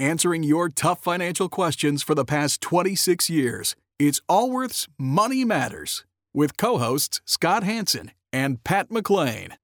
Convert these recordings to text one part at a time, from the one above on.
answering your tough financial questions for the past 26 years. It's Allworth's Money Matters with co hosts Scott Hanson and Pat McLean.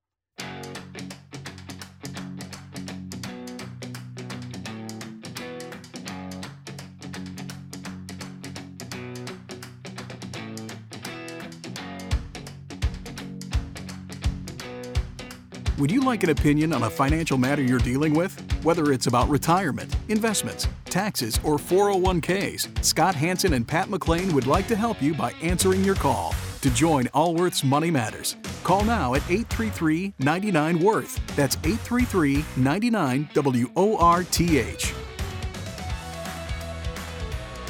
Would you like an opinion on a financial matter you're dealing with? Whether it's about retirement, investments, taxes, or 401ks, Scott Hanson and Pat McLean would like to help you by answering your call. To join Allworth's Money Matters, call now at 833 99 Worth. That's 833 99 W O R T H.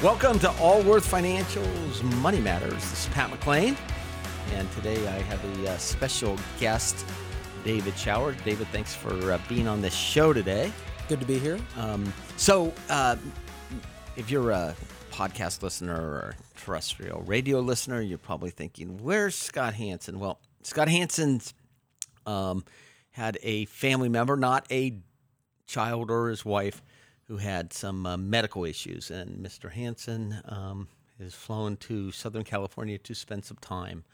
Welcome to Allworth Financial's Money Matters. This is Pat McLean, and today I have a uh, special guest. David Shower. David, thanks for uh, being on this show today. Good to be here. Um, so, uh, if you're a podcast listener or terrestrial radio listener, you're probably thinking, "Where's Scott Hanson?" Well, Scott Hanson's um, had a family member, not a child or his wife, who had some uh, medical issues, and Mr. Hanson um, is flown to Southern California to spend some time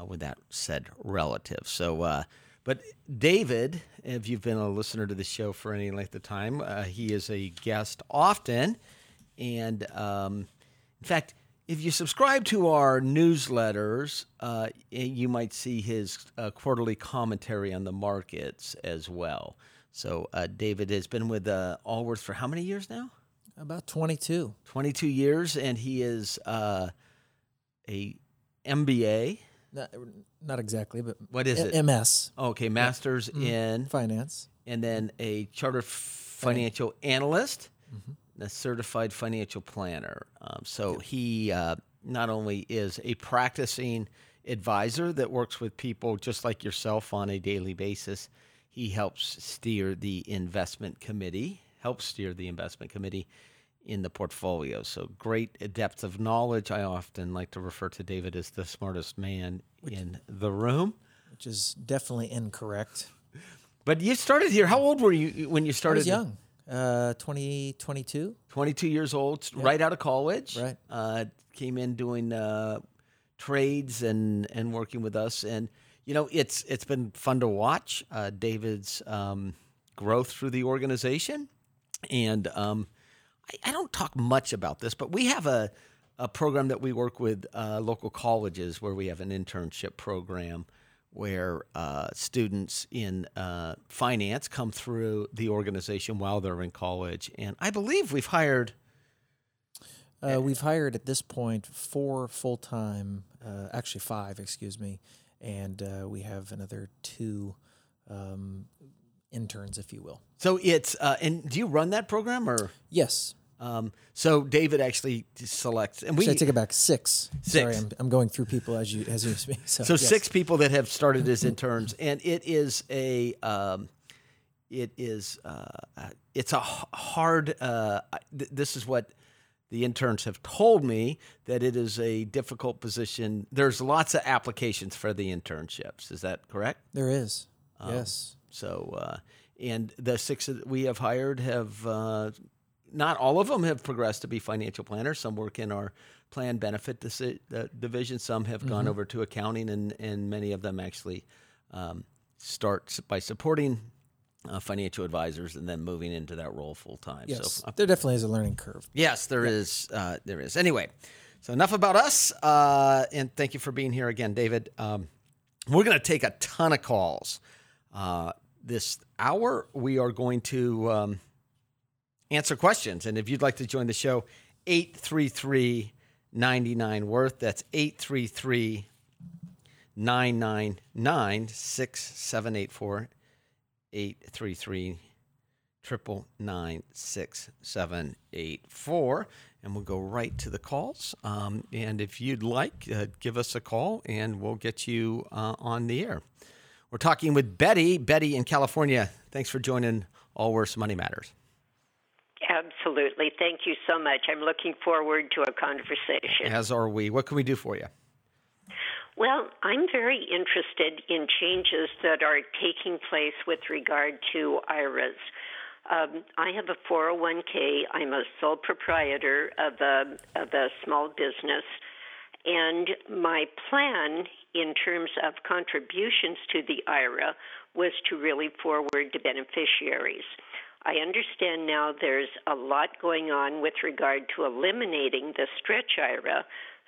uh, with that said relative. So uh, but David, if you've been a listener to the show for any length of time, uh, he is a guest often. And um, in fact, if you subscribe to our newsletters, uh, you might see his uh, quarterly commentary on the markets as well. So uh, David has been with uh, Allworth for how many years now? About 22. 22 years, and he is uh, a MBA not, not exactly, but what is it? MS. Okay, masters mm-hmm. in finance, and then a chartered financial analyst, mm-hmm. a certified financial planner. Um, so he uh, not only is a practicing advisor that works with people just like yourself on a daily basis, he helps steer the investment committee, helps steer the investment committee in the portfolio. So great depth of knowledge. I often like to refer to David as the smartest man which, in the room, which is definitely incorrect. But you started here. How old were you when you started? I was young. Uh, 20, 22. 22 years old, right out of college. Right. Uh, came in doing uh, trades and, and working with us. And, you know, it's it's been fun to watch uh, David's um, growth through the organization. And, um, I, I don't talk much about this, but we have a, a program that we work with uh, local colleges where we have an internship program where uh, students in uh, finance come through the organization while they're in college. And I believe we've hired. Uh, we've hired at this point four full time, uh, actually five, excuse me, and uh, we have another two um, interns, if you will. So it's uh, and do you run that program or yes? Um, so David actually selects, and we Should I take it back six. Six. Sorry, I'm, I'm going through people as you as you speak. So, so yes. six people that have started as interns, and it is a um, it is uh, it's a hard. Uh, th- this is what the interns have told me that it is a difficult position. There's lots of applications for the internships. Is that correct? There is. Um, yes. So, uh, and the six that we have hired have uh, not all of them have progressed to be financial planners. Some work in our plan benefit division. Some have mm-hmm. gone over to accounting, and, and many of them actually um, start by supporting uh, financial advisors and then moving into that role full time. Yes, so, uh, there definitely is a learning curve. Yes, there yeah. is. Uh, there is. Anyway, so enough about us, uh, and thank you for being here again, David. Um, we're going to take a ton of calls uh, this hour. We are going to. Um, answer questions. And if you'd like to join the show, 833 99 Worth. That's 833 999 6784. 833 6784 and we'll go right to the calls um, and if you'd like uh, give us a call and we'll get you uh, on the air we're talking with betty betty in california thanks for joining Allworth's money matters Absolutely. Thank you so much. I'm looking forward to a conversation. As are we. What can we do for you? Well, I'm very interested in changes that are taking place with regard to IRAs. Um, I have a 401k. I'm a sole proprietor of a, of a small business. And my plan in terms of contributions to the IRA was to really forward to beneficiaries. I understand now there's a lot going on with regard to eliminating the stretch IRA.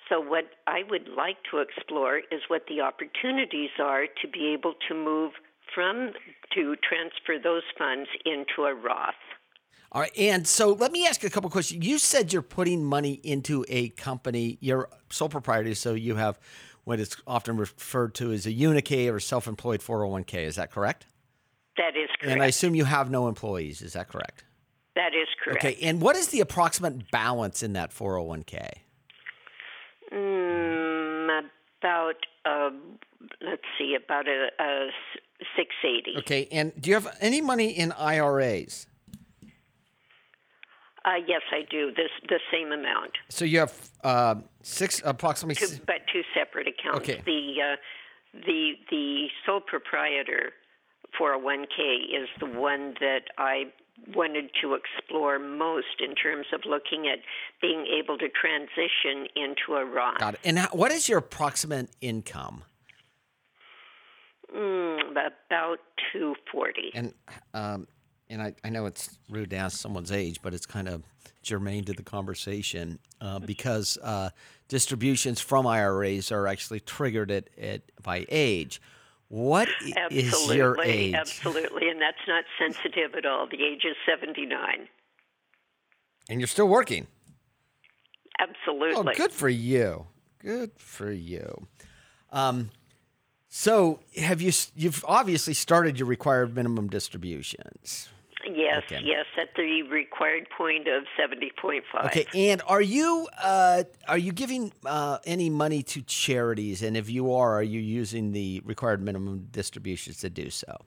So, what I would like to explore is what the opportunities are to be able to move from to transfer those funds into a Roth. All right, and so let me ask you a couple questions. You said you're putting money into a company. You're sole proprietor, so you have what is often referred to as a Uni-K or self-employed 401k. Is that correct? That is correct. And I assume you have no employees. Is that correct? That is correct. Okay, and what is the approximate balance in that 401k? Mm, about uh, let's see, about a, a 680. Okay, and do you have any money in IRAs? Uh, yes, I do. This the same amount. So you have uh, six approximately. Two, s- but two separate accounts. Okay. The uh, the the sole proprietor 401k is the one that I wanted to explore most in terms of looking at being able to transition into a Roth. Got it. And how, what is your approximate income? Mm, about 240. And um, and I, I know it's rude to ask someone's age, but it's kind of germane to the conversation uh, because uh, distributions from IRAs are actually triggered at, at by age. What i- is your age? absolutely, and that's not sensitive at all. The age is 79. And you're still working. Oh, Absolutely. good for you. Good for you. Um, so have you? You've obviously started your required minimum distributions. Yes, Okay. yes, at the required point of 70.5. Okay, and are you uh, are you giving uh, any money to charities? And if you are, are you using the required minimum distributions to do so?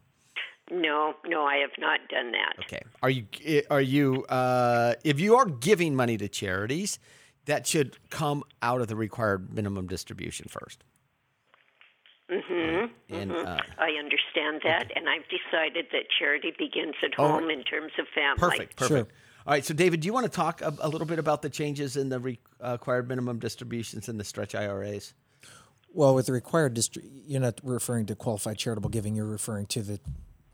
No, no, I have not done that. Okay. Are you are you uh, if you are giving money to charities, that should come out of the required minimum distribution first. Mm-hmm. And uh, I understand that, and I've decided that charity begins at Oh, home in terms of family. perfect, perfect. Sure. All right. So, David, do you want to talk a, a little bit about the changes in the re- uh, required minimum distributions in the stretch IRAs? Well, with the required distri- you're not referring to qualified charitable giving. You're referring to the,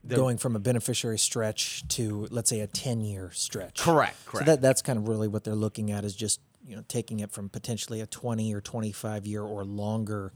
going from a beneficiary stretch to let's say a 10 year stretch. Correct, So correct. that that's kind of really what they're looking at is just you know taking it from potentially a 20 or 25 year or longer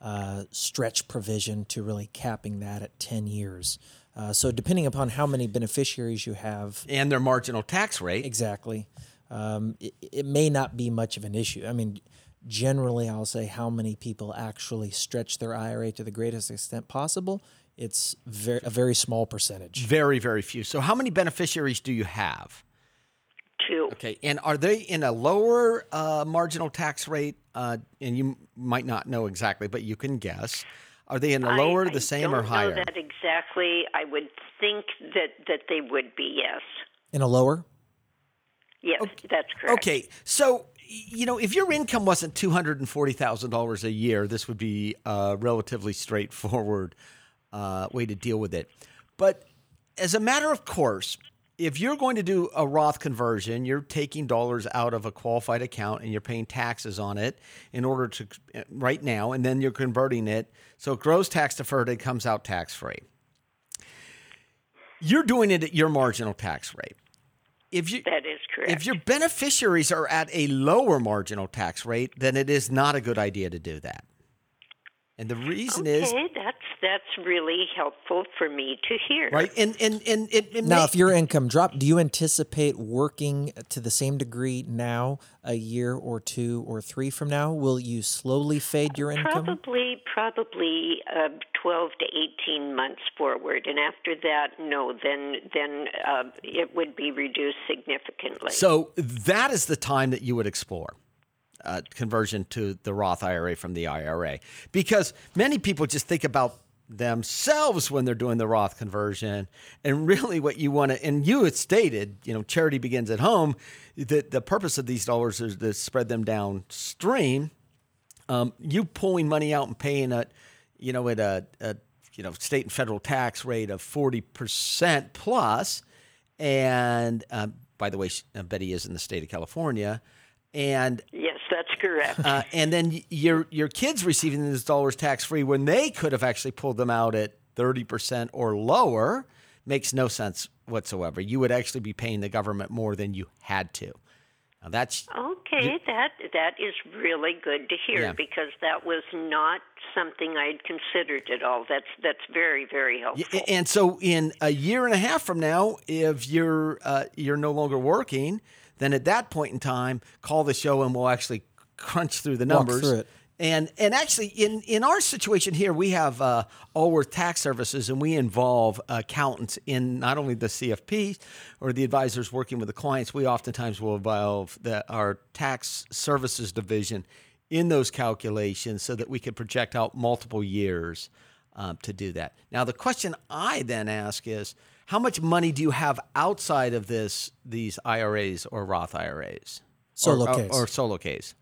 uh, stretch provision to really capping that at 10 years. Uh, so depending upon how many beneficiaries you have, And their marginal tax rate. Exactly. Um, it, it may not be much of an issue. I mean, generally, I'll say how many people actually stretch their IRA to the greatest extent possible. It's very, a very small percentage. Very, very few. So, how many beneficiaries do you have? Two. Okay, and are they in a lower uh, marginal tax rate? Uh, and you might not know exactly, but you can guess. Are they in the lower, I the same, don't or higher? know that exactly. I would think that, that they would be, yes. In a lower, Yes, that's correct. Okay, so you know, if your income wasn't two hundred and forty thousand dollars a year, this would be a relatively straightforward uh, way to deal with it. But as a matter of course, if you're going to do a Roth conversion, you're taking dollars out of a qualified account and you're paying taxes on it in order to eh, right now, and then you're converting it. So it grows tax deferred, it comes out tax free. You're doing it at your marginal tax rate. If you That is correct. if your beneficiaries are at a lower marginal tax rate, then it is not a good idea to do that. And the reason is okay, that's that's really helpful for me to hear. right, and and and it, it now may- if your income dropped, do you anticipate working to the same degree now, a year or two or three from now? Will you slowly fade your income? Probably, probably uh, twelve to eighteen months forward, and after that, no, then then uh, it would be reduced significantly. so that is the time that you would explore. Uh, conversion to the Roth IRA from the IRA, because many people just think about themselves when they're doing the Roth conversion, and really what you want to. And you had stated, you know, charity begins at home. That the purpose of these dollars is to spread them downstream. um, you pulling money out and paying it, you know, at a, a you know state and federal tax rate of forty percent plus, And um, by the way, Betty is in the state of California. And yes, that's correct. Uh, and then your your kids receiving those dollars tax free when they could have actually pulled them out at thirty percent or lower makes no sense whatsoever. You would actually be paying the government more than you had to. Now that's okay. That that is really good to hear Yeah. because that was not something I'd considered at all. That's that's very very helpful. And so, in a year and a half from now, if you're uh, you're no longer working, then at that point in time, call the show and we'll actually crunch through the Walk numbers. through it. And and actually, in in our situation here, we have uh, Allworth Tax Services, and we involve accountants in not only the CFP or the advisors working with the clients. We oftentimes will involve the, our tax services division in those calculations so that we can project out multiple years um, to do that. Now, the question I then ask is, how much money do you have outside of this these IRAs or Roth IRAs? Solo or, case. or, or solo Ks.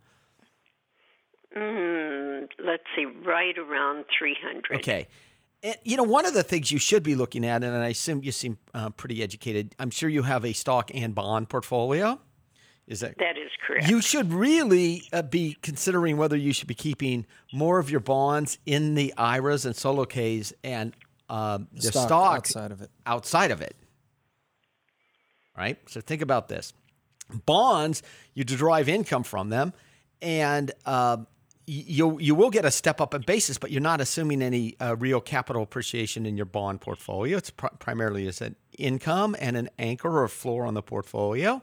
Mm, let's see, right around three hundred. Okay. And, you know, one of the things you should be looking at, and I assume you seem uh, pretty educated. I'm sure you have a stock and bond portfolio. Is that That is correct. you should really uh, be considering whether you should be keeping more of your bonds in the IRAs and solo Ks and um, the Stock stock outside of it. outside of it. Right? So think about this. Bonds, you derive income from them, and uh, you you will get a step up in basis, but you're not assuming any uh, real capital appreciation in your bond portfolio. It's pr- primarily as an income and an anchor or floor on the portfolio.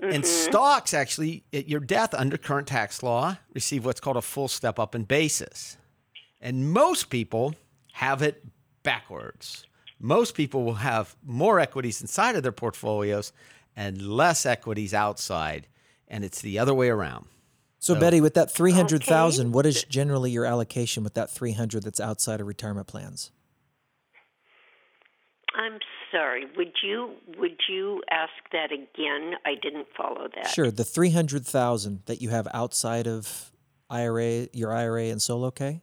And stocks actually, at your death under current tax law, receive what's called a full step up in basis. And most people have it backwards. Most people will have more equities inside of their portfolios and less equities outside. And it's the other way around. So, Betty, with that three hundred thousand, what is generally your allocation with that three hundred that's outside of retirement plans? I'm sorry. Would you would you ask that again? I didn't follow that. Sure, the three hundred thousand that you have outside of IRA, your IRA and solo K.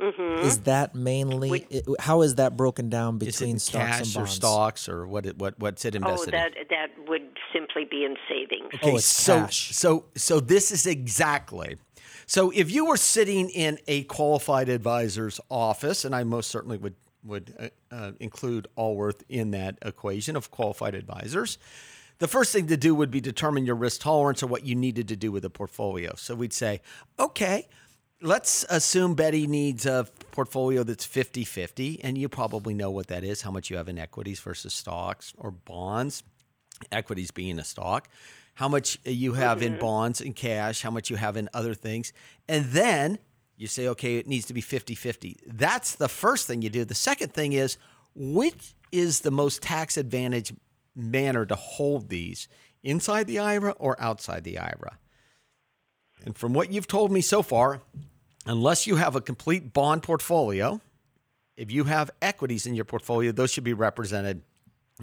Mm-hmm. Is that mainly? it- how is that broken down Is between it stocks cash and or stocks or what? It, what what's it Oh, invested in? that that would simply be in savings. Oh, it's so, cash. So, so this is exactly. So, if you were sitting in a qualified advisor's office, and I most certainly would would uh, uh, include Allworth in that equation of qualified advisors, the first thing to do would be determine your risk tolerance or what you needed to do with a portfolio. So, we'd say, okay. Let's assume Betty needs a portfolio that's 50 50, and you probably know what that is how much you have in equities versus stocks or bonds equities being a stock, how much you have in mm-hmm. bonds and cash, how much you have in other things. And then you say, okay, it needs to be 50 50. That's the first thing you do. The second thing is, which is the most tax advantage manner to hold these inside the IRA or outside the IRA? And from what you've told me so far, unless you have a complete bond portfolio, if you have equities in your portfolio, those should be represented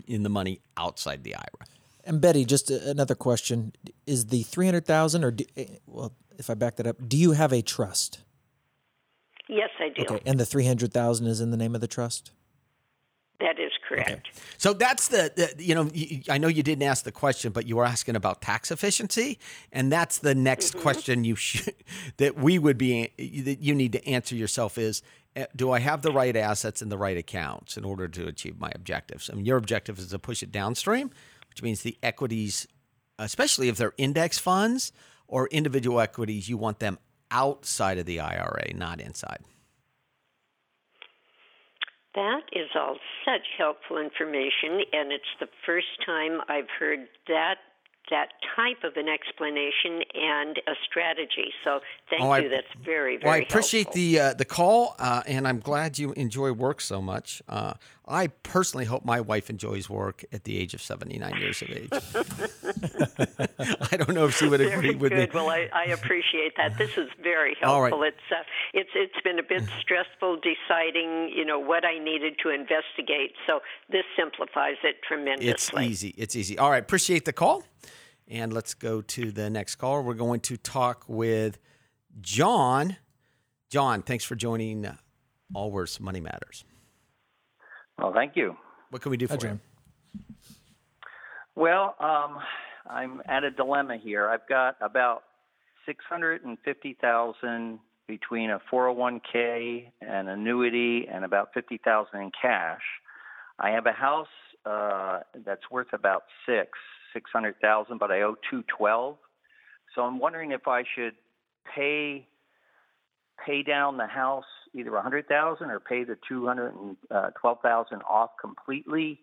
in the money outside the IRA. And Betty, just another question: Is the three hundred thousand, or do, eh, well, if I back that up, do you have a trust? Yes, I do. Okay, and the three hundred thousand is in the name of the trust. That is correct. So that's the, the you know I know you didn't ask the question, but you were asking about tax efficiency, and that's the next question you should that we would be that you need to answer yourself is. eh, Do I have the right assets in the right accounts in order to achieve my objectives? I mean, your objective is to push it downstream, which means the equities, especially if they're index funds or individual equities, you want them outside of the IRA, not inside. That is all such helpful information, and it's the first time I've heard that that type of an explanation and a strategy. So thank Oh, I- you. That's very, very Well, I appreciate helpful. the uh, the call, uh, and I'm glad you enjoy work so much. Uh, I personally hope my wife enjoys work at the age of 79 years of age. I don't know if she would agree Very with good. me. Well, I, I appreciate that. This is very helpful. Right. It's uh, it's it's been a bit stressful deciding, you know, what I needed to investigate. So this simplifies it tremendously. It's easy. It's easy. All right, appreciate the call, and let's go to the next caller. We're going to talk with John. John, thanks for joining uh, Allworth's Money Matters. Well, thank you. What can we do for Hi, you? Well, um, I'm at a dilemma here. I've got about six hundred and fifty thousand between a 401k, an annuity, and about fifty thousand in cash. I have a house uh, that's worth about six six hundred thousand, but I owe two twelve. So I'm wondering if I should pay pay down the house either a hundred thousand or pay the two hundred and uh, twelve thousand off completely,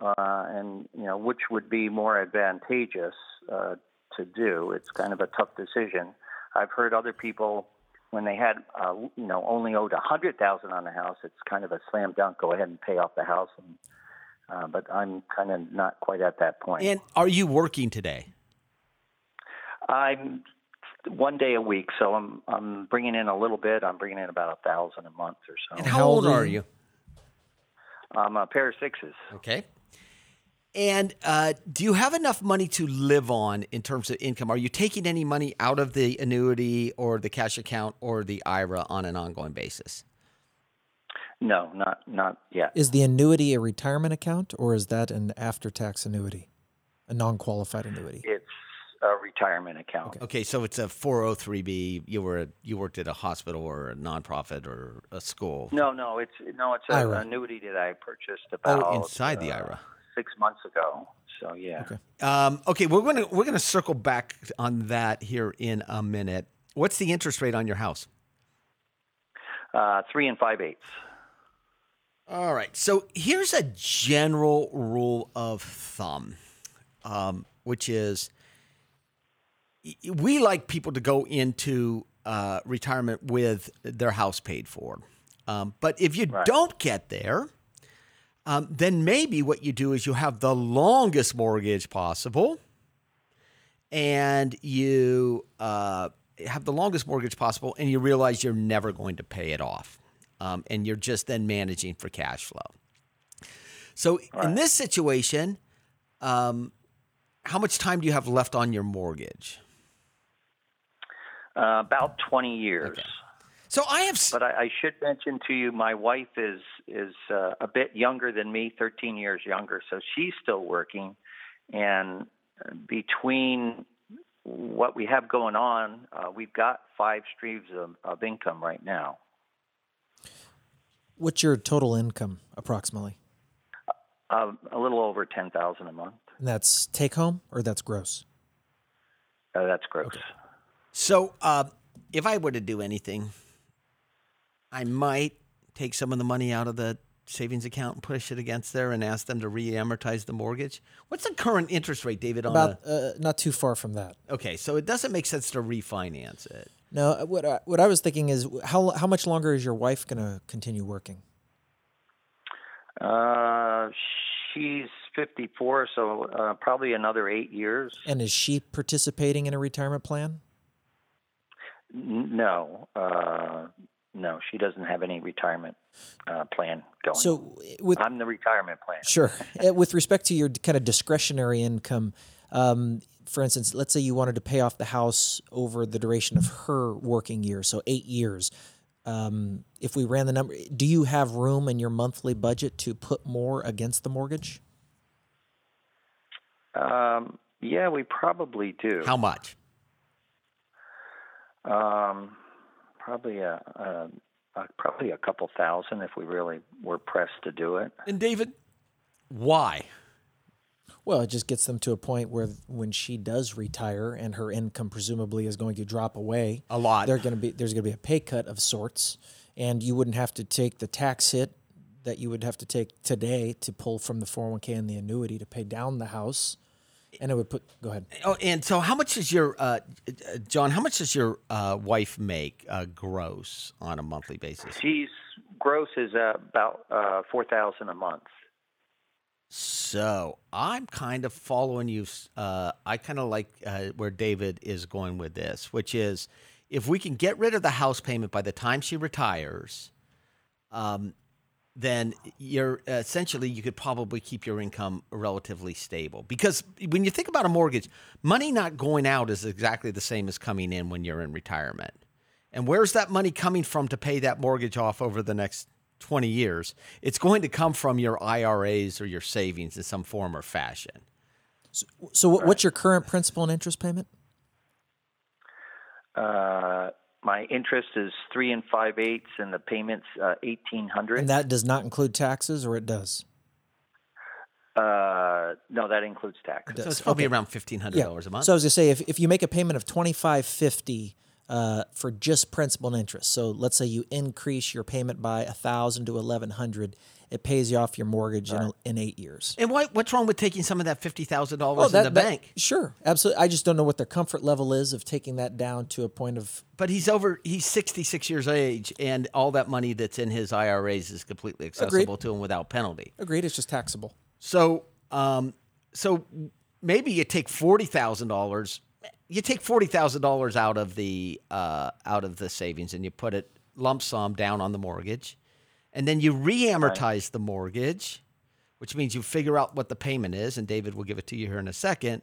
uh, and you know which would be more advantageous uh, to do. It's kind of a tough decision. I've heard other people when they had uh, you know only owed a hundred thousand on the house, it's kind of a slam dunk. Go ahead and pay off the house, and, uh, but I'm kind of not quite at that point. And are you working today? I'm one day a week, so I'm I'm bringing in a little bit. I'm bringing in about a thousand a month or so. And how, old are you? I'm a pair of sixes. Okay. And uh, do you have enough money to live on in terms of income? Are you taking any money out of the annuity or the cash account or the IRA on an ongoing basis? No, not not yet. Is the annuity a retirement account or is that an after tax annuity, a non qualified annuity? It's a retirement account. Okay, so it's a 403b. You were you worked at a hospital or a nonprofit or a school. No, no, it's no, it's an annuity that I purchased about Oh, inside the uh, IRA. six months ago. So yeah. Okay. Um, okay, we're gonna we're gonna circle back on that here in a minute. What's the interest rate on your house? Uh, three and five eighths. All right. So here's a general rule of thumb, um, which is y- we like people to go into uh, retirement with their house paid for. Um, but if you Right. don't get there, um, then maybe what you do is you have the longest mortgage possible and you uh, have the longest mortgage possible, and you realize you're never going to pay it off, um, and you're just then managing for cash flow. So in this situation, um, how much time do you have left on your mortgage? Uh, about twenty years. So I have. But I, I should mention to you, my wife is is uh, a bit younger than me, 13 years younger, so she's still working. And between what we have going on, uh, we've got five streams of, of income right now. What's your total income approximately? Uh, a little over 10,000 a month. And that's take home or that's gross? Uh, that's gross. So uh, if I were to do anything, I might take some of the money out of the savings account and push it against there and ask them to re-amortize the mortgage. What's the current interest rate, David? On About uh, not too far from that. okay, so it doesn't make sense to refinance it. No, uh, what I, what I was thinking is how how much longer is your wife going to continue working? Uh, she's 54, so uh, probably another eight years. And is she participating in a retirement plan? N- No, uh, no, she doesn't have any retirement uh, plan going. So with I'm the retirement plan. Sure. Uh, With respect to your kind of discretionary income, um, for instance, let's say you wanted to pay off the house over the duration of her working years, so eight years. Um, if we ran the number, do you have room in your monthly budget to put more against the mortgage? Um, yeah, we probably do. How much? Um, probably a, a, a probably a couple thousand if we really were pressed to do it. And David, why? Well, it just gets them to a point where when she does retire and her income presumably is going to drop away A lot. They're going to be there's going to be a pay cut of sorts, and you wouldn't have to take the tax hit that you would have to take today to pull from the 401k and the annuity to pay down the house, and it would put. Go ahead. Oh, and so how much does your uh, uh, John? How much does your uh, wife make uh, gross on a monthly basis? She's gross is uh, about uh, four thousand a month. So I'm kind of following you. Uh, I kind of like uh, where David is going with this, which is if we can get rid of the house payment by the time she retires, um, then you're essentially you could probably keep your income relatively stable. Because when you think about a mortgage, money not going out is exactly the same as coming in when you're in retirement. And where's that money coming from to pay that mortgage off over the next 20 years? It's going to come from your IRAs or your savings in some form or fashion. So, so what what's your current principal and interest payment? Uh, my interest is three and five eighths, and the payments uh, eighteen hundred. And that does not include taxes, or it does? Uh, no, that includes tax. So it's probably around fifteen hundred dollars a month. So I was gonna say if, if you make a payment of twenty five fifty uh, for just principal and interest, so let's say you increase your payment by a thousand to eleven hundred, it pays you off your mortgage in, in eight years. and what what's wrong with taking some of that fifty thousand dollars in the that- bank? Sure, absolutely. I just don't know what their comfort level is of taking that down to a point of But he's over. He's sixty six years of age, and all that money that's in his IRAs is completely accessible to him without penalty. agreed. It's just taxable. So, um, so maybe you take forty thousand dollars. You take forty thousand dollars out of the uh, out of the savings, and you put it lump sum down on the mortgage, and then you re-amortize the mortgage, which means you figure out what the payment is, and David will give it to you here in a second,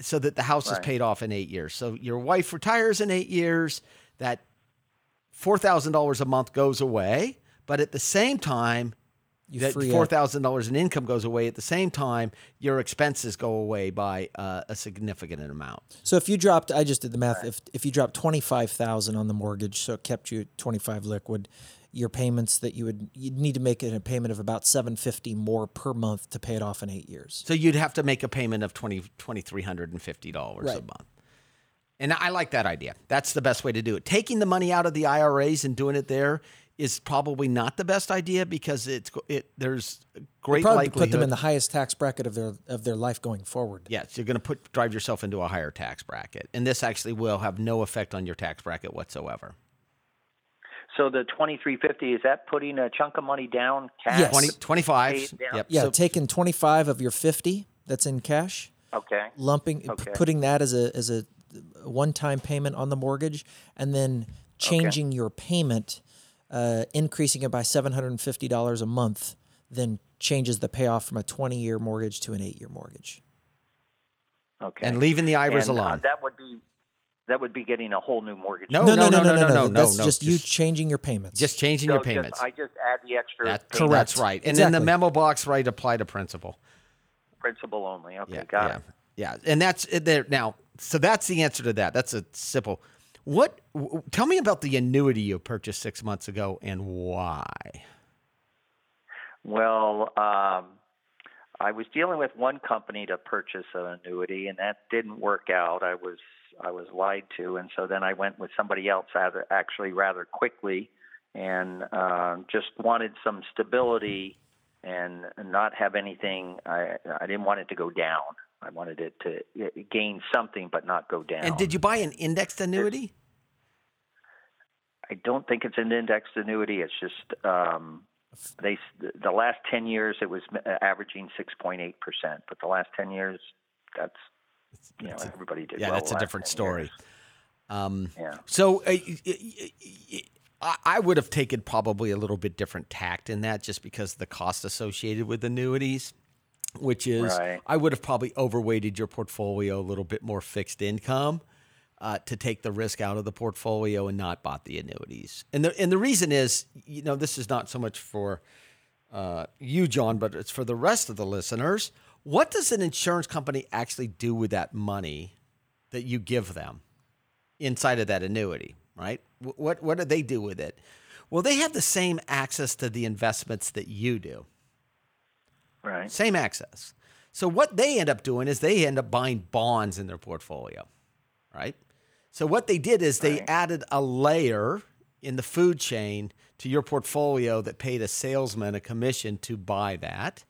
so that the house is paid off in eight years. So your wife retires in eight years. That four thousand dollars a month goes away, but at the same time, You that four thousand dollars in income goes away. At the same time, your expenses go away by uh, a significant amount. So if you dropped, I just did the math. If if you dropped twenty five thousand on the mortgage, so it kept you at twenty five liquid, your payments that you would you'd need to make a payment of about seven fifty more per month to pay it off in eight years. So you'd have to make a payment of twenty twenty three hundred and fifty dollars a Right. month. And I like that idea. That's the best way to do it. Taking the money out of the IRAs and doing it there is probably not the best idea because it's it there's a great Probably likelihood. put them in the highest tax bracket of their of their life going forward. Yes, you're going to put drive yourself into a higher tax bracket, and this actually will have no effect on your tax bracket whatsoever. So the twenty three fifty is that putting a chunk of money down cash? Yes. 20, 25. Pay down. Yep. Yeah, So- taking twenty five of your fifty that's in cash, Okay. lumping, p- putting that as a as a one time payment on the mortgage, and then changing your payment, uh, increasing it by seven hundred and fifty dollars a month, then changes the payoff from a twenty year mortgage to an eight year mortgage. Okay. and leaving the IRAs And, uh, alone. that would be that would be getting a whole new mortgage. No, no, no, no, no, no, no, That's no, just you just- changing your payments. just changing So your just- payments. I just add the extra That- Correct. That's right. And in the memo box, right, apply to principal. principal only. Okay, Yeah, got yeah, it. yeah. And that's it there now. So that's the answer to that. That's a simple. What? Tell me about the annuity you purchased six months ago and why. Well, um, I was dealing with one company to purchase an annuity, and that didn't work out. I was I was lied to, and so then I went with somebody else rather, actually rather quickly, and uh, just wanted some stability and not have anything. I I didn't want it to go down. I wanted it to gain something, but not go down. And did you buy an indexed annuity? I don't think it's an indexed annuity. It's just um, they the last ten years it was averaging six point eight percent, but the last ten years that's you know everybody did Yeah, well that's a different story. Um, Yeah. So uh, y- y- y- I I would have taken probably a little bit different tact in that, just because the cost associated with annuities, which is Right. I would have probably overweighted your portfolio a little bit more fixed income. Uh, to take the risk out of the portfolio and not bought the annuities, and the and the reason is, you know, this is not so much for uh, you, John, but it's for the rest of the listeners. What does an insurance company actually do with that money that you give them inside of that annuity? Right? What what do they do with it? Well, they have the same access to the investments that you do. Right. Same access. So what they end up doing is they end up buying bonds in their portfolio, right? So what they did is they Right. added a layer in the food chain to your portfolio that paid a salesman a commission to buy that,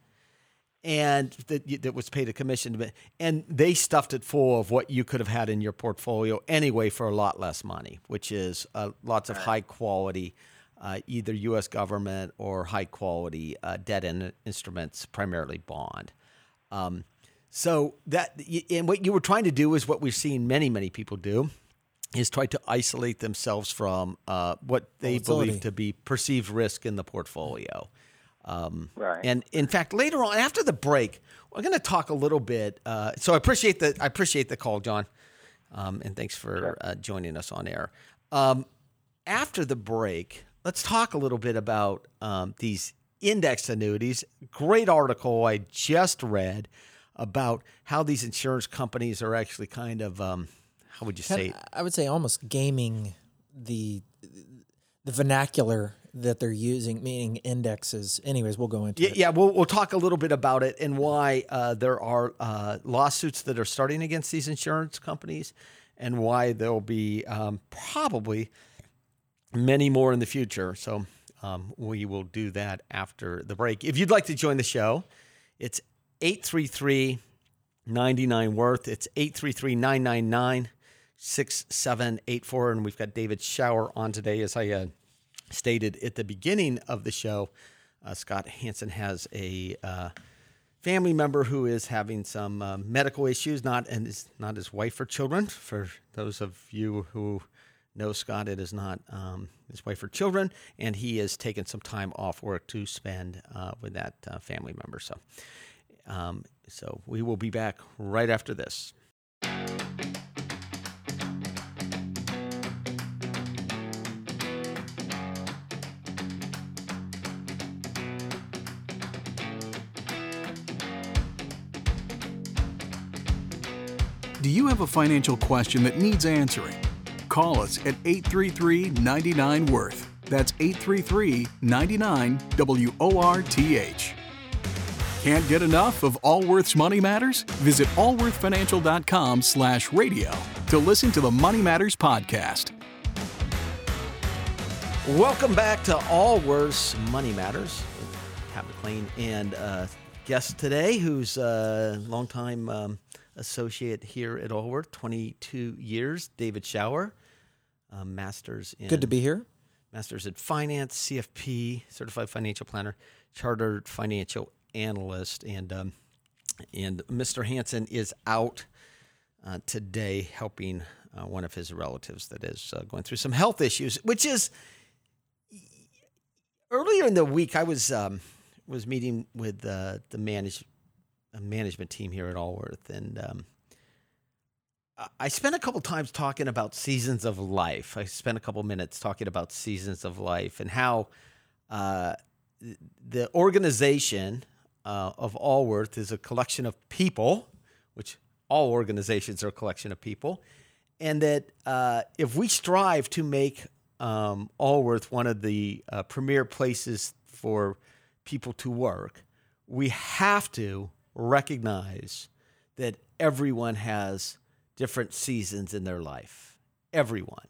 and that that was paid a commission, to, and they stuffed it full of what you could have had in your portfolio anyway for a lot less money, which is uh, lots of high quality, uh, either U.S. government or high quality uh, debt in- instruments, primarily bond. Um, so that and what you were trying to do is what we've seen many many people do is try to isolate themselves from uh, what they Volatility. believe to be perceived risk in the portfolio. Um, Right. And in fact, later on after the break, we're going to talk a little bit. Uh, so I appreciate the I appreciate the call, John, um, and thanks for uh, joining us on air. Um, after the break, let's talk a little bit about um, these index annuities. Great article I just read about how these insurance companies are actually kind of um, how would you say? I would say almost gaming the the vernacular that they're using, meaning indexes. Anyways, we'll go into Yeah, it. yeah, we'll we'll talk a little bit about it and why uh, there are uh, lawsuits that are starting against these insurance companies, and why there'll be um, probably many more in the future. So um, we will do that after the break. If you'd like to join the show, it's 833 99 worth. It's 833 999 6784. And we've got David Shower on today. As I uh, stated at the beginning of the show, uh, Scott Hanson has a uh, family member who is having some uh, medical issues, not and is not his wife or children. For those of you who know Scott, it is not um, his wife or children, and he has taken some time off work to spend uh, with that uh, family member. So, um, so we will be back right after this. Do you have a financial question that needs answering? Call us at 833 99 Worth. That's 833 99 W O R T H. Can't get enough of Allworth's Money Matters? Visit allworthfinancial.com slash radio to listen to the Money Matters podcast. Welcome back to Allworth's Money Matters. Pat McLean and uh, guest today, who's a longtime um, associate here at Allworth, 22 years, David Shower, uh, masters in Good to be here. masters in finance, CFP, certified financial planner, chartered financial analyst, and um, and Mr. Hanson is out uh, today helping uh, one of his relatives that is uh, going through some health issues, which is earlier in the week. I was um, was meeting with uh, the manage, uh, management team here at Allworth, and um, I- spent a couple times talking about seasons of life. I spent a couple minutes talking about seasons of life and how uh, the organization uh, of Allworth is a collection of people, which all organizations are a collection of people, and that uh, if we strive to make um, Allworth one of the uh, premier places for people to work, we have to recognize that everyone has different seasons in their life. Everyone.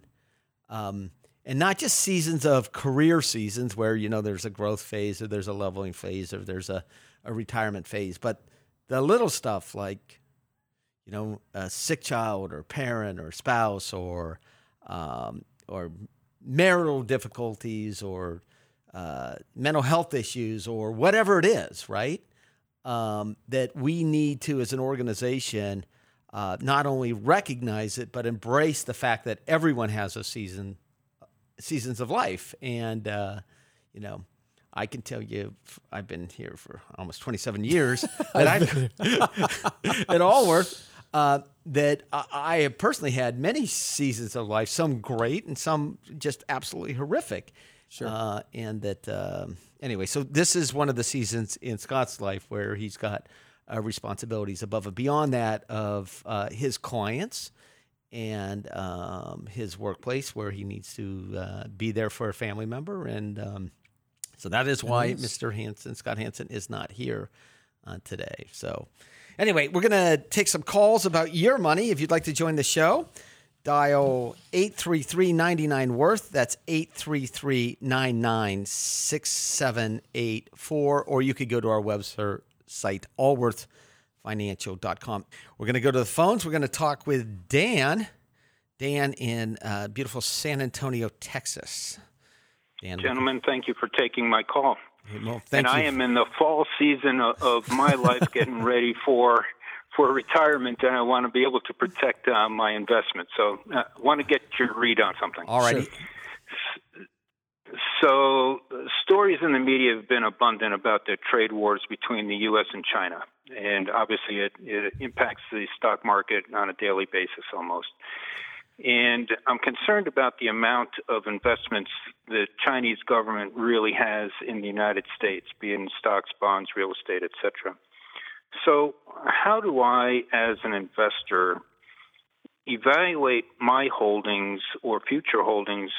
Um, and not just seasons of career seasons where, you know, there's a growth phase or there's a leveling phase or there's a, a retirement phase, but the little stuff like, you know, a sick child or parent or spouse or, um, or marital difficulties or uh, mental health issues or whatever it is, right? Um, that we need to, as an organization, uh, not only recognize it but embrace the fact that everyone has a season, seasons of life, and uh, you know. I can tell you, I've been here for almost 27 years. that I've at Allworth, uh, that I, I have personally had many seasons of life, some great and some just absolutely horrific. Sure. Uh, and that, um, anyway, so this is one of the seasons in Scott's life where he's got uh, responsibilities above and beyond that of uh, his clients and um, his workplace where he needs to uh, be there for a family member. And um, so that is why Mr. Hanson, Scott Hanson, is not here uh, today. So, anyway, we're going to take some calls about your money. If you'd like to join the show, dial 833 99 Worth. That's 833 99 6784. Or you could go to our website, allworthfinancial.com. We're going to go to the phones. We're going to talk with Dan. Dan in uh, beautiful San Antonio, Texas. Dan, Gentlemen, thank you for taking my call. well, thank and you. I am in the fall season of, of my life, getting ready for for retirement, and I want to be able to protect uh, my investment. So, I uh, want to get your read on something. All righty. So, stories in the media have been abundant about the trade wars between the U.S. and China, and obviously it, it impacts the stock market on a daily basis almost. And I'm concerned about the amount of investments the Chinese government really has in the United States, be it in stocks, bonds, real estate, etc. So, how do I, as an investor, evaluate my holdings or future holdings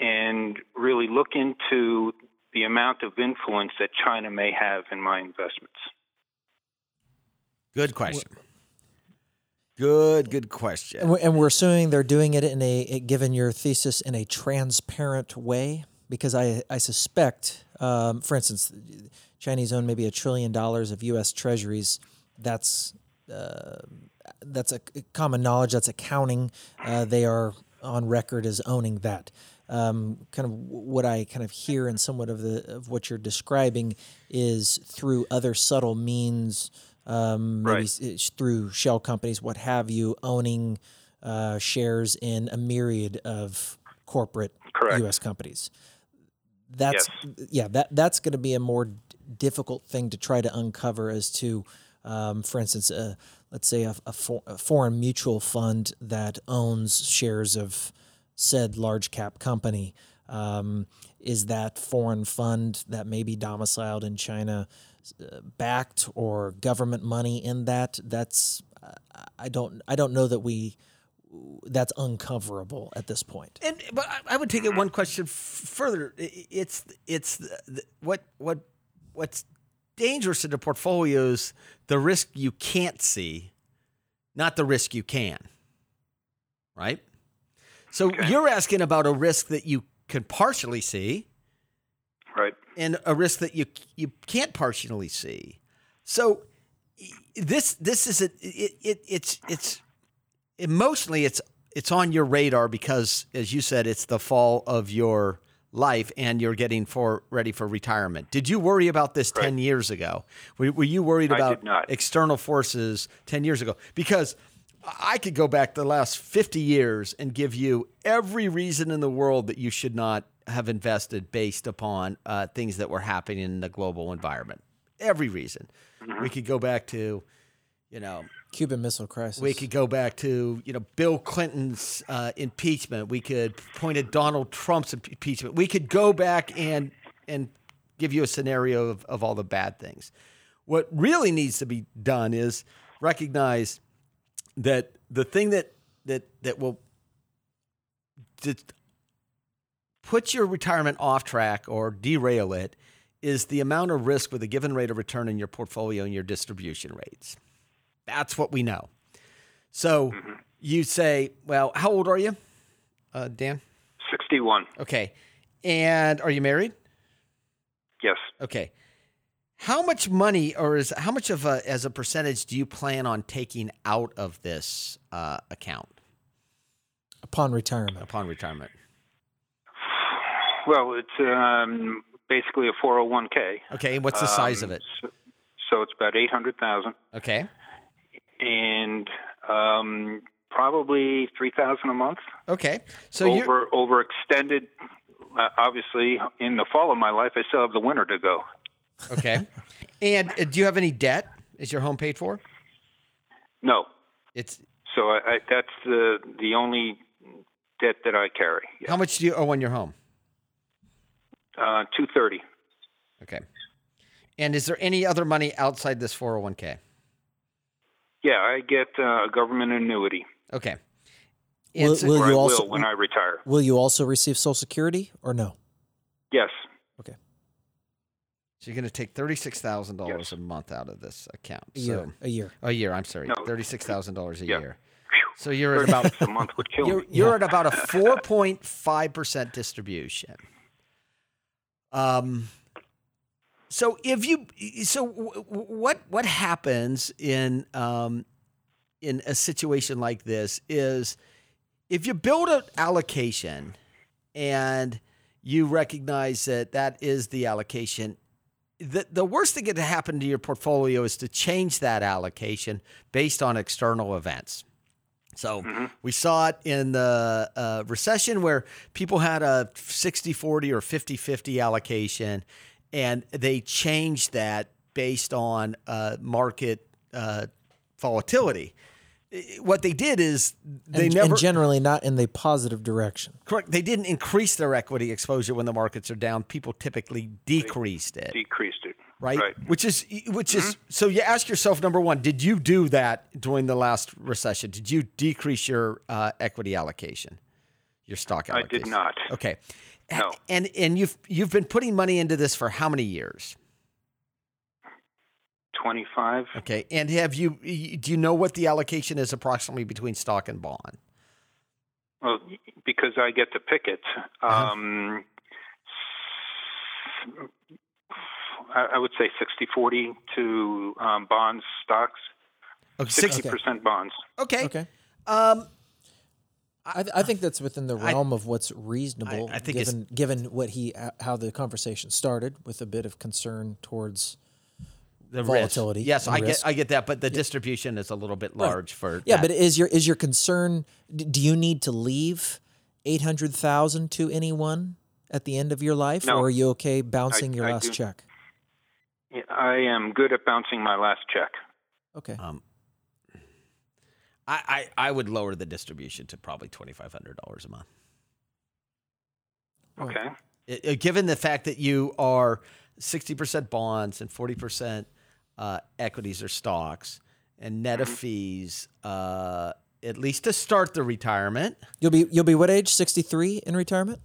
and really look into the amount of influence that China may have in my investments? Good question. Good, good question. And we're, and we're assuming they're doing it in a, given your thesis, in a transparent way, because I, I suspect, um, for instance, Chinese own maybe a trillion dollars of U.S. Treasuries. That's uh, that's a common knowledge. That's accounting. Uh, they are on record as owning that. Um, kind of what I kind of hear and somewhat of the of what you're describing is through other subtle means um, maybe Right. through shell companies, what have you, owning uh, shares in a myriad of corporate Correct. U.S. companies. That's yeah, that that's going to be a more difficult thing to try to uncover as to, um, for instance, uh, let's say a, a, for, a foreign mutual fund that owns shares of said large cap company. Um, is that foreign fund that may be domiciled in China uh, backed or government money in that? That's I- don't I don't know that we that's uncoverable at this point. And but I- would take it one question further. It's it's the, the, what what what's dangerous in the portfolios the risk you can't see, not the risk you can. Right. So you're asking about a risk that you can partially see Right. and a risk that you you can't partially see. So this this is a, it, it it's it's emotionally it's it's on your radar because as you said it's the fall of your life and you're getting for ready for retirement. Did you worry about this 10 years ago? Were, were you worried I about external forces 10 years ago? Because I could go back the last 50 years and give you every reason in the world that you should not have invested based upon uh, things that were happening in the global environment. Every reason. We could go back to, you know, Cuban Missile Crisis. we could go back to you know Bill Clinton's uh, impeachment. We could point at Donald Trump's impeachment. We could go back and and give you a scenario of, of all the bad things. What really needs to be done is recognize that the thing that that that will that put your retirement off track or derail it is the amount of risk with a given rate of return in your portfolio and your distribution rates. That's what we know. So you say, well, how old are you, uh, Dan? 61. Okay. And are you married? Yes. Okay. How much money, or is how much of a as a percentage do you plan on taking out of this uh, account upon retirement. upon retirement? Well, it's um, basically a 401k. Okay. And what's the size of Um, it? So, so it's about 800,000 Okay. and um, probably 3,000 a month. Okay. So you over over extended uh, obviously in the fall of my life I still have the winter to go. Okay. and uh, do you have any debt? Is your home paid for? No. It's So I, I, that's the the only debt that I carry. Yeah. how much do you owe on your home? Uh, 230. Okay. And is there any other money outside this 401k? Yeah, I get uh, a government annuity. Okay. Will- will you I also will when I retire. will you also receive Social Security or no? Yes. Okay, So you're going to take thirty-six thousand dollars Yes. a month out of this account. a year. So, a year. a year. I'm sorry, No. thirty-six thousand dollars a Yeah. year. So you're at about a month would kill you're, you're at about a four point five percent distribution. Um. So if you so w- w- what what happens in um in a situation like this is if you build an allocation and you recognize that that is the allocation the, the worst thing that can happen to your portfolio is to change that allocation based on external events. So we saw it in the uh, recession where people had a 60 40 or 50 50 allocation, and they changed that based on uh, market uh, volatility. I- What they did is they and, never and generally not in the positive direction. correct. They didn't increase their equity exposure when the markets are down. People typically decreased it. Decreased it. right? Right. Which is which is so you ask yourself number one, did you do that during the last recession? Did you decrease your uh, equity allocation, your stock allocation? I did not. Okay. No. And and you've you've been putting money into this for how many years? 25. Okay. And have you do you know what the allocation is approximately between stock and bond? Well, because I get to pick it. Uh-huh. Um, I I would say 60 40 to um, bonds, stocks, Okay. 60% bonds. okay. Okay. Um, I, I think that's within the I- realm of what's reasonable, I think given given what he how the conversation started with a bit of concern towards the Volatility Risk. Yes, and I risk. get I get that, but the distribution is a little bit large for yeah. that. But is your is your concern? Do you need to leave eight hundred thousand to anyone at the end of your life, No. or are you okay bouncing your I last do- check? I am good at bouncing my last check. Okay. Um, I, I I would lower the distribution to probably twenty five hundred dollars a month. Okay. It- it- given the fact that you are sixty percent bonds and forty percent uh, equities or stocks, and net of fees, uh, at least to start the retirement. You'll be you'll be what age? Sixty three in retirement.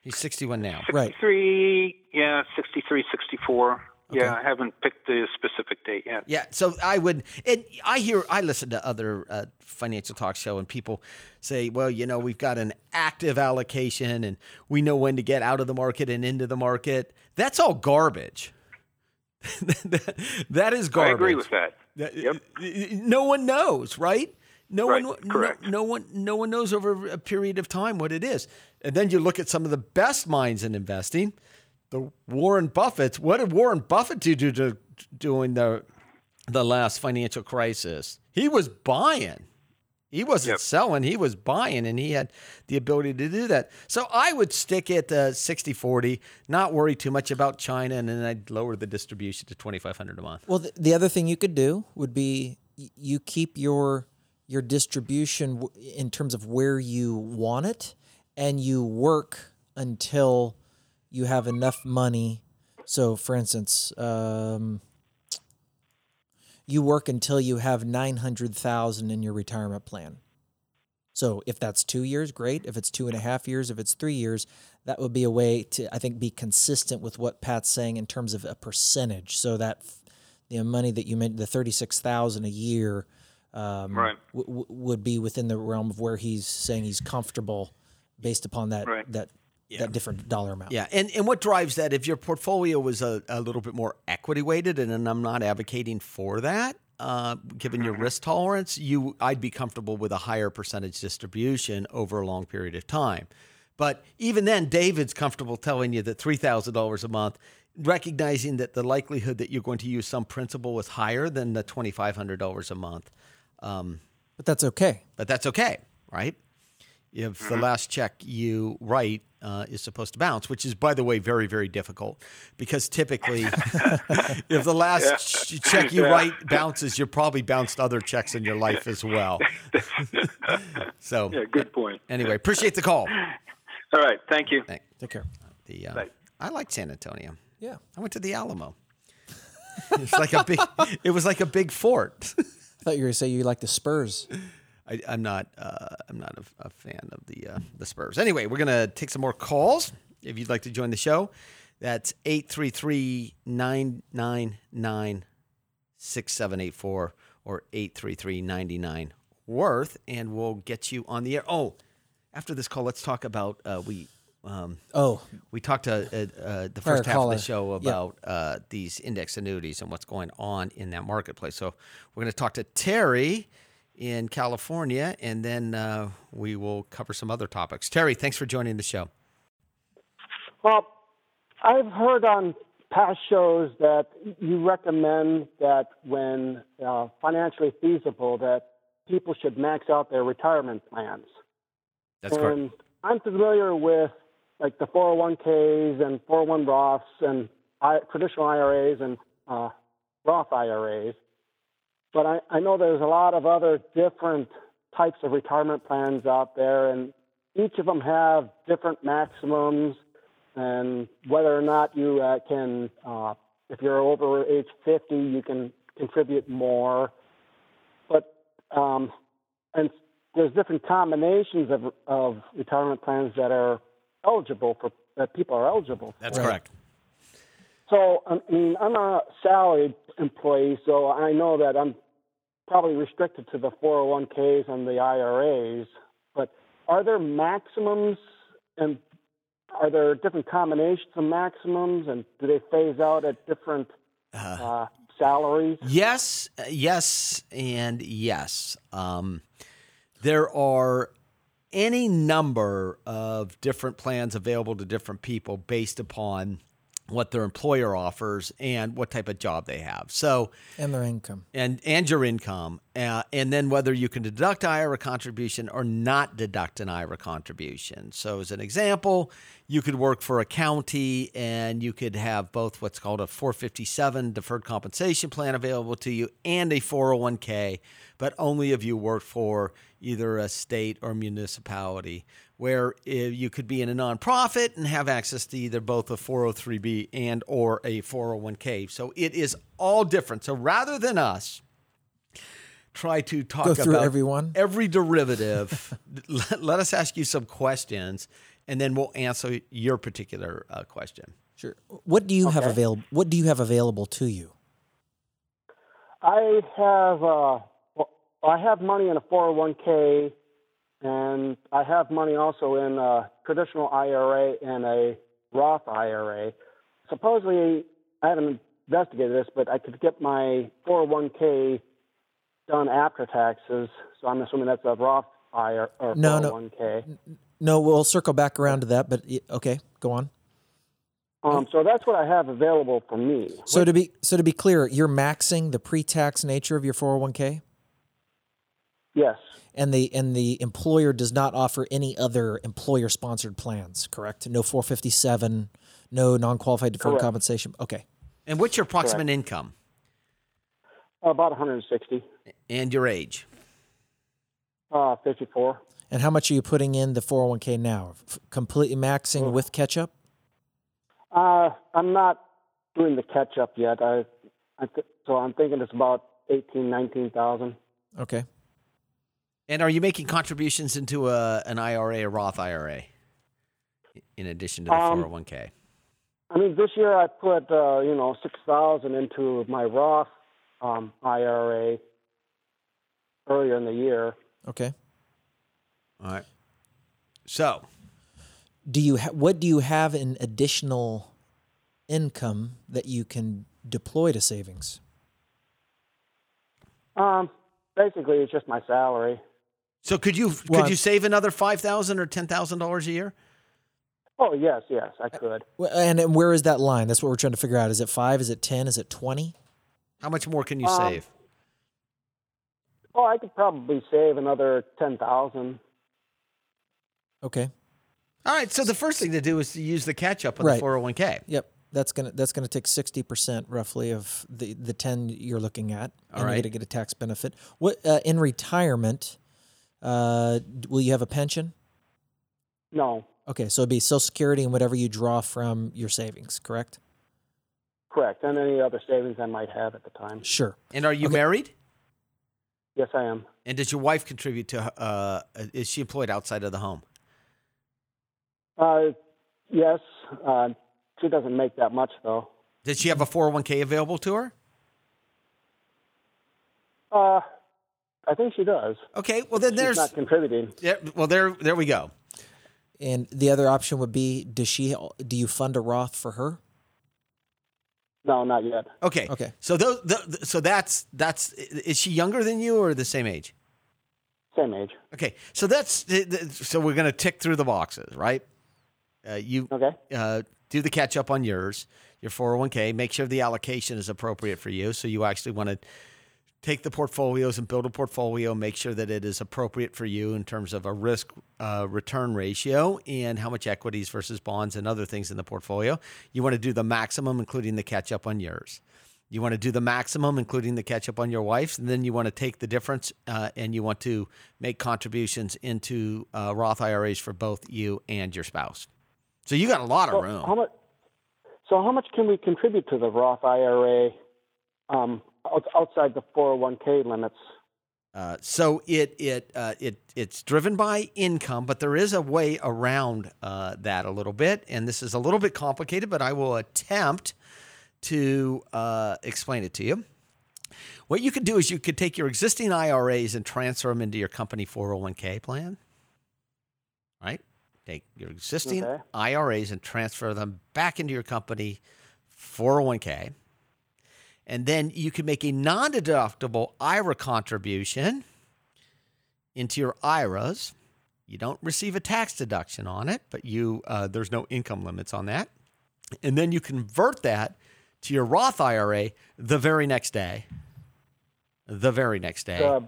He's sixty one now. Right. 63, yeah, 63, 64. Yeah, I haven't picked the specific date yet. Yeah, so I would. And I hear, I listen to other uh, financial talk show, and people say, "Well, you know, we've got an active allocation, and we know when to get out of the market and into the market." That's all garbage. that is garbage. I agree with that. That- Yep. No one knows, right? No Right, one, correct. No, no one, no one knows over a period of time what it is. And then you look at some of the best minds in investing, the Warren Buffett. What did Warren Buffett do to, to during the the last financial crisis? He was buying. He wasn't Yep. selling, he was buying, and he had the ability to do that. So I would stick at uh, 60 40, not worry too much about China, and then I'd lower the distribution to 2500 a month. Well, the, the other thing you could do would be y- you keep your your distribution w- in terms of where you want it, and you work until you have enough money. So, for instance, um, you work until you have nine hundred thousand in your retirement plan. So, if that's two years, great. If it's two and a half years, if it's three years, that would be a way to, I think, be consistent with what Pat's saying in terms of a percentage. So that the money that you mentioned, the thirty-six thousand a year, um, Right. w- w- would be within the realm of where he's saying he's comfortable, based upon that Right. that that different dollar amount. Yeah, and, and what drives that? If your portfolio was a, a little bit more equity weighted, and, and I'm not advocating for that, uh, given your risk tolerance, you I'd be comfortable with a higher percentage distribution over a long period of time. But even then, David's comfortable telling you that three thousand dollars a month, recognizing that the likelihood that you're going to use some principal is higher than the twenty five hundred dollars a month. Um, But that's okay. but that's okay, right? If the last check you write uh, is supposed to bounce, which is, by the way, very, very difficult because typically, if the last ch- check you Yeah. write bounces, you've probably bounced other checks in your life as well. so, Yeah, good point. anyway, appreciate the call. All right, thank you. Thank- Take care. The uh, Bye. I like San Antonio. Yeah. I went to the Alamo. It's like a big. It was like a big fort. I thought you were going to say you like the Spurs. I, I'm not. Uh, I'm not a, a fan of the uh, the Spurs. Anyway, we're gonna take some more calls. If you'd like to join the show, that's 833-999-6784 or 833-99 worth, and we'll get you on the air. Oh, after this call, let's talk about uh, we. Um, Oh, we talked to uh, uh, the first half caller. of the show about uh, these index annuities and what's going on in that marketplace. So we're going to talk to Terry in California, and then uh, we will cover some other topics. Terry, thanks for joining the show. Well, I've heard on past shows that you recommend that when uh, financially feasible, that people should max out their retirement plans. That's and correct. I'm familiar with like the 401ks and 401 Roths and I, traditional IRAs and uh, Roth IRAs. But I, I know there's a lot of other different types of retirement plans out there, and each of them have different maximums and whether or not you uh, can uh, if you're over age 50, you can contribute more. But um, and there's different combinations of of retirement plans that are eligible for that people are eligible. For. That's correct. So I mean, I'm a salaried employee, so I know that I'm probably restricted to the 401ks and the IRAs. But are there maximums and are there different combinations of maximums, and do they phase out at different uh, salaries? Yes, yes, and yes. Um, there are any number of different plans available to different people based upon what their employer offers and what type of job they have. So and their income and and your income, uh, and then whether you can deduct IRA contribution or not deduct an IRA contribution. So as an example, you could work for a county and you could have both what's called a 457 deferred compensation plan available to you and a 401k, but only if you work for either a state or municipality where you could be in a nonprofit and have access to either both a 403b and or a 401k. So it is all different. So rather than us try to talk Go through about everyone. every derivative, let, let, us ask you some questions and then we'll answer your particular uh, question. Sure. What do you okay. have available? What do you have available to you? I have uh, well, I have money in a 401k and I have money also in a traditional IRA and a Roth IRA. Supposedly, I haven't investigated this, but I could get my 401k done after taxes. So I'm assuming that's a Roth IRA or no, 401k. No, no, we'll circle back around to that, but okay, go on. Um, so that's what I have available for me. So to be so to be clear, you're maxing the pre-tax nature of your 401k. Yes and the and the employer does not offer any other employer sponsored plans, correct? No 457, no non-qualified deferred correct. compensation. Okay. And what's your approximate correct. income? About 160. And your age? Uh, 54. And how much are you putting in the 401k now? F- completely maxing oh. with catch up? Uh, I'm not doing the catch up yet. I, I th- so I'm thinking it's about 18, 19,000. Okay. And are you making contributions into a, an IRA, a Roth IRA, in addition to the um, 401k? I mean, this year I put uh, you know six thousand into my Roth um, IRA earlier in the year. Okay. All right. So, do you ha- what do you have in additional income that you can deploy to savings? Um, basically, it's just my salary. So could you well, could you save another five thousand or ten thousand dollars a year? Oh yes, yes, I could. And and where is that line? That's what we're trying to figure out. Is it five? Is it ten? Is it twenty? How much more can you um, save? Oh, I could probably save another ten thousand. Okay. All right. So the first thing to do is to use the catch up on right. the four hundred one k. Yep. That's gonna that's gonna take sixty percent roughly of the the ten you're looking at, and right. you're gonna get a tax benefit. What uh, in retirement? Uh, will you have a pension? No. Okay, so it'd be Social Security and whatever you draw from your savings, correct? Correct, and any other savings I might have at the time. Sure. And are you okay. married? Yes, I am. And does your wife contribute to? Uh, is she employed outside of the home? Uh, yes. Uh, she doesn't make that much though. Does she have a four hundred one k available to her? Uh, I think she does. Okay, well then She's there's not contributing. Yeah, well there there we go. And the other option would be: Does she? Do you fund a Roth for her? No, not yet. Okay. Okay. So those, the, so that's that's is she younger than you or the same age? Same age. Okay. So that's so we're gonna tick through the boxes, right? Uh, you okay? Uh, do the catch up on yours, your 401k. Make sure the allocation is appropriate for you. So you actually want to take the portfolios and build a portfolio, make sure that it is appropriate for you in terms of a risk uh, return ratio and how much equities versus bonds and other things in the portfolio. You want to do the maximum, including the catch up on yours. You want to do the maximum, including the catch up on your wife's, and then you want to take the difference uh, and you want to make contributions into uh, Roth IRAs for both you and your spouse. So you got a lot of room. How much? So, how much can we contribute to the Roth IRA um, outside the 401k limits? Uh, so it it uh, it it's driven by income, but there is a way around uh, that a little bit, and this is a little bit complicated, but I will attempt to uh, explain it to you. What you could do is you could take your existing IRAs and transfer them into your company 401k plan. Right? Take your existing Okay. IRAs and transfer them back into your company 401k. And then you can make a non deductible IRA contribution into your IRAs. You don't receive a tax deduction on it, but you uh, there's no income limits on that. And then you convert that to your Roth IRA the very next day. The very next day. Uh,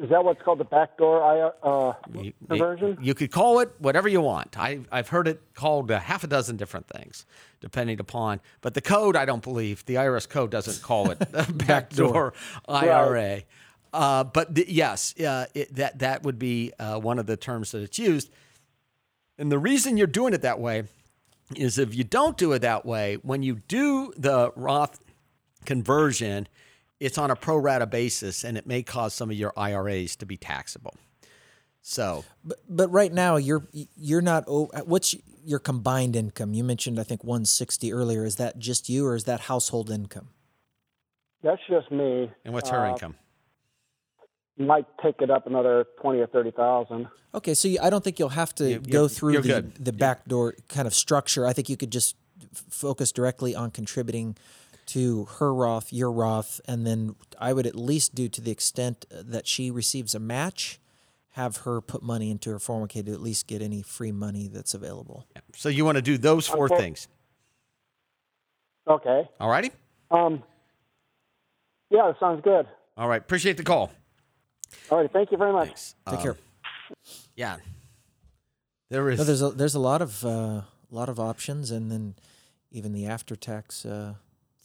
is that what's called the backdoor IRA uh, conversion? You could call it whatever you want. I, I've heard it called a half a dozen different things, depending upon. But the code, I don't believe the IRS code doesn't call it backdoor IRA. Uh, but the, yes, uh, it, that that would be uh, one of the terms that it's used. And the reason you're doing it that way is if you don't do it that way, when you do the Roth conversion, it's on a pro rata basis, and it may cause some of your IRAs to be taxable. So But but right now you're you're not. What's your combined income? You mentioned I think 160 earlier. Is that just you, or is that household income? That's just me. And what's her Uh, income? Might take it up another twenty or thirty thousand. Okay, so you, I don't think you'll have to You- go through the, good. the backdoor kind of structure. I think you could just f- focus directly on contributing to her Roth, your Roth, and then I would at least do to the extent that she receives a match, have her put money into her 401k to at least get any free money that's available. So you want to do those four Okay. things. Okay. All righty? Um. Yeah, that sounds good. All right. Appreciate the call. All right. Thank you very much. Thanks. Take Um, care. Yeah. There is. No, there's a there's a lot of uh, lot of options, and then even the after tax uh,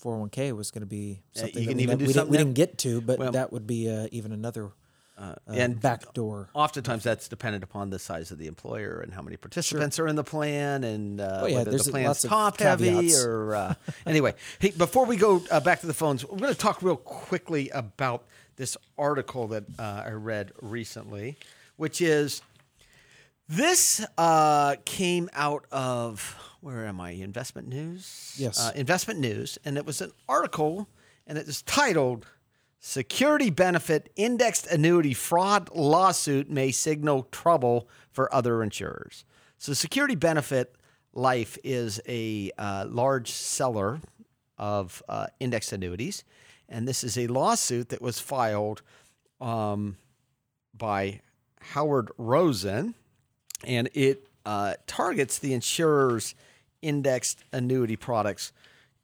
401k was going to be Yeah, something that we, even ne- do we, didn't, we didn't get to, but Well- that would be uh, even another uh, uh, and backdoor. oftentimes that's dependent upon the size of the employer and how many participants are in the plan and uh, Oh, yeah, whether the plan's top heavy or uh, anyway. Hey, before we go uh, back to the phones, we're going to talk real quickly about this article that uh, I read recently, which is this uh, came out of where am I? Investment News. Yes. uh, Investment News, and it was an article, and it was titled Security benefit indexed annuity fraud lawsuit may signal trouble for other insurers. So, Security Benefit Life is a uh, large seller of uh, indexed annuities, and this is a lawsuit that was filed um, by Howard Rosen, and it uh, targets the insurer's indexed annuity products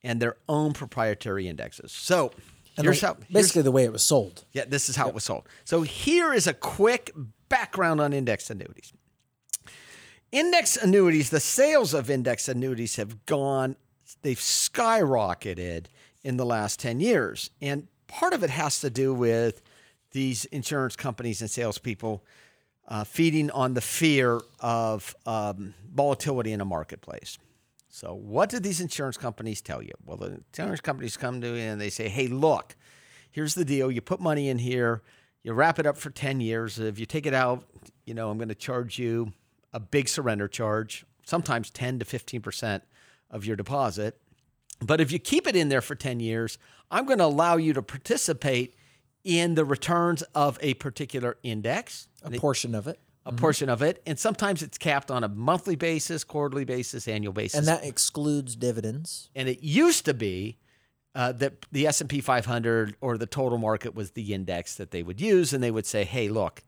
and their own proprietary indexes. So, And here's the- how here's- basically the way it was sold. yeah, this is how it was sold. So here is a quick background on indexed annuities. Index annuities, the sales of index annuities have gone, they've skyrocketed in the last 10 years. And part of it has to do with these insurance companies and salespeople uh, feeding on the fear of um, volatility in a marketplace. So, what did these insurance companies tell you? Well, the insurance companies come to you and they say, hey, look, here's the deal. You put money in here, you wrap it up for 10 years. If you take it out, you know, I'm going to charge you a big surrender charge, sometimes 10 to 15% of your deposit. But if you keep it in there for 10 years, I'm going to allow you to participate in the returns of a particular index, A portion of it. A portion of it. And sometimes it's capped on a monthly basis, quarterly basis, annual basis And that excludes dividends. and it used to be uh, that the S&P 500 or the total market was the index that they would use and they would say hey look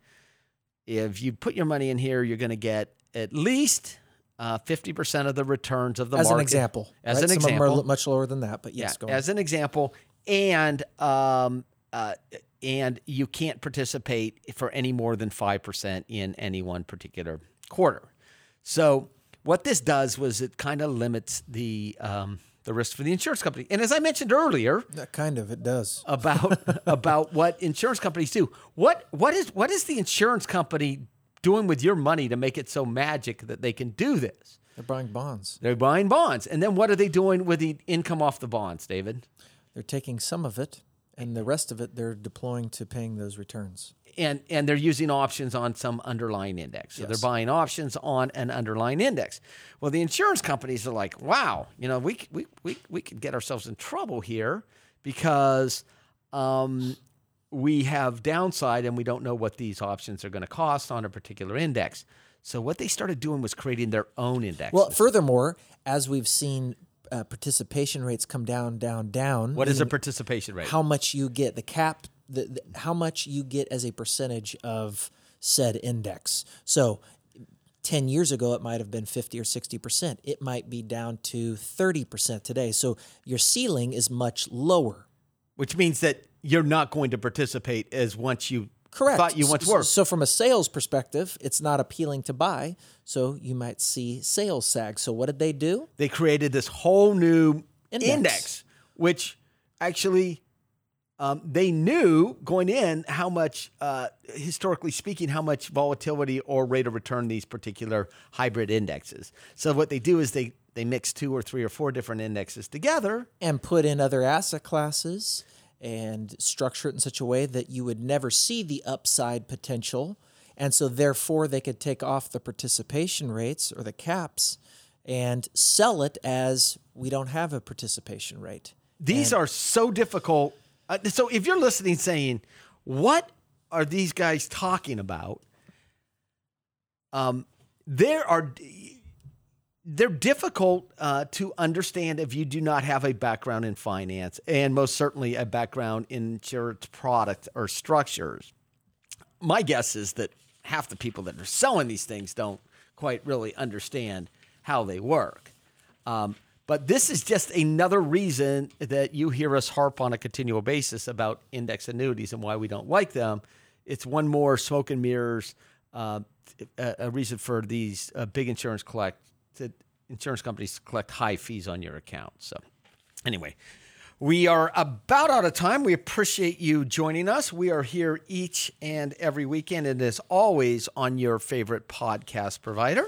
if you put your money in here you're going to get at least uh, 50% of the returns of the as market As an example. as right? an Some example of them are much lower than that, but yes, on. as an example, and um, uh, and you can't participate for any more than five percent in any one particular quarter. So what this does was it kind of limits the um, the risk for the insurance company. And as I mentioned earlier That kind of it does. about about what insurance companies do, what what is what is the insurance company doing with your money to make it so magic that they can do this? They're buying bonds. They're buying bonds. And then what are they doing with the income off the bonds, David? They're taking some of it, and the rest of it they're deploying to paying those returns. And and they're using options on some underlying index. So Yes. they're buying options on an underlying index. Well, the insurance companies are like, wow, you know, we we we we could get ourselves in trouble here because um, we have downside and we don't know what these options are going to cost on a particular index. So what they started doing was creating their own index. Well, furthermore, as we've seen uh, participation rates come down, down, down. what is a participation rate? How much you get, the cap, the, the, how much you get as a percentage of said index. So 10 years ago, it might have been 50 or 60%. It might be down to 30% today. So your ceiling is much lower. Which means that you're not going to participate as once you Correct. thought you once So- So, from a sales perspective, it's not appealing to buy. So, you might see sales sag. So, what did they do? they created this whole new Index. index, which actually um, they knew going in how much, uh, historically speaking, how much volatility or rate of return these particular hybrid indexes. So what they do is they they mix two or three or four different indexes together. and put in other asset classes and structure it in such a way that you would never see the upside potential. And so, therefore, they could take off the participation rates or the caps and sell it as we don't have a participation rate. These are so difficult. Uh, so if you're listening, saying, "What are these guys talking about?" Um, there are they're difficult uh, to understand if you do not have a background in finance and most certainly a background in insurance product or structures. My guess is that half the people that are selling these things don't quite really understand how they work. Um, but this is just another reason that you hear us harp on a continual basis about index annuities and why we don't like them. It's one more smoke and mirrors, uh, a, reason for these uh, big insurance collect to insurance companies collect high fees on your account. So, anyway, we are about out of time. We appreciate you joining us. We are here each and every weekend, and as always, on your favorite podcast provider.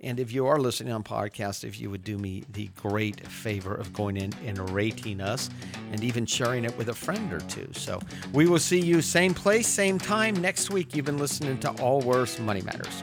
And if you are listening on podcast, if you would do me the great favor of going in and rating us and even sharing it with a friend or two. So we will see you same place, same time next week. You've been listening to Allworth Money Matters.